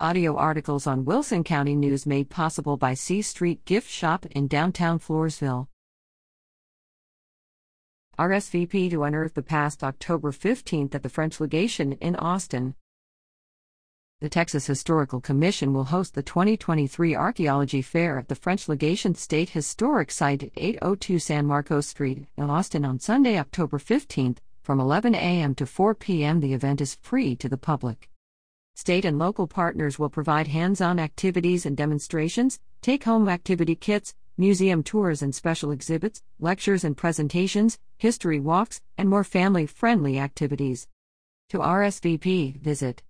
Audio articles on Wilson County News made possible by C Street Gift Shop in downtown Floresville. RSVP to unearth the past October 15th at the French Legation in Austin. The Texas Historical Commission will host the 2023 Archaeology Fair at the French Legation State Historic Site at 802 San Marcos Street in Austin on Sunday, October 15th, from 11 a.m. to 4 p.m. The event is free to the public. State and local partners will provide hands on activities and demonstrations, take home activity kits, museum tours and special exhibits, lectures and presentations, history walks, and more family friendly activities. To RSVP, visit